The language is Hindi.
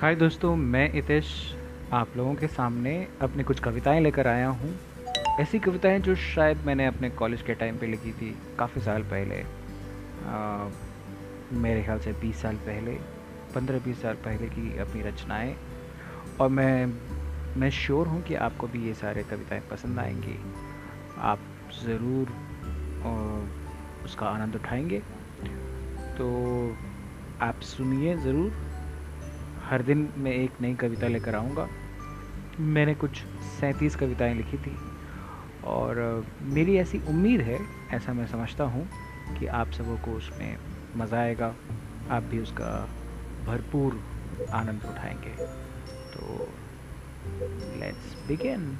हाय दोस्तों मैं इतेश आप लोगों के सामने अपनी कुछ कविताएँ लेकर आया हूँ। ऐसी कविताएँ जो शायद मैंने अपने कॉलेज के टाइम पे लिखी थी काफ़ी साल पहले। आ, मेरे ख्याल से 20 साल पहले 15-20 साल पहले की अपनी रचनाएँ। और मैं मैं श्योर हूँ कि आपको भी ये सारे कविताएँ पसंद आएँगी। आप ज़रूर उसका आनंद उठाएँगे। तो आप सुनिए ज़रूर। हर दिन मैं एक नई कविता लेकर आऊँगा। मैंने कुछ सैंतीस कविताएँ लिखी थी। और मेरी ऐसी उम्मीद है, ऐसा मैं समझता हूँ, कि आप सबों को उसमें मज़ा आएगा। आप भी उसका भरपूर आनंद उठाएँगे। तो लेट्स बिगिन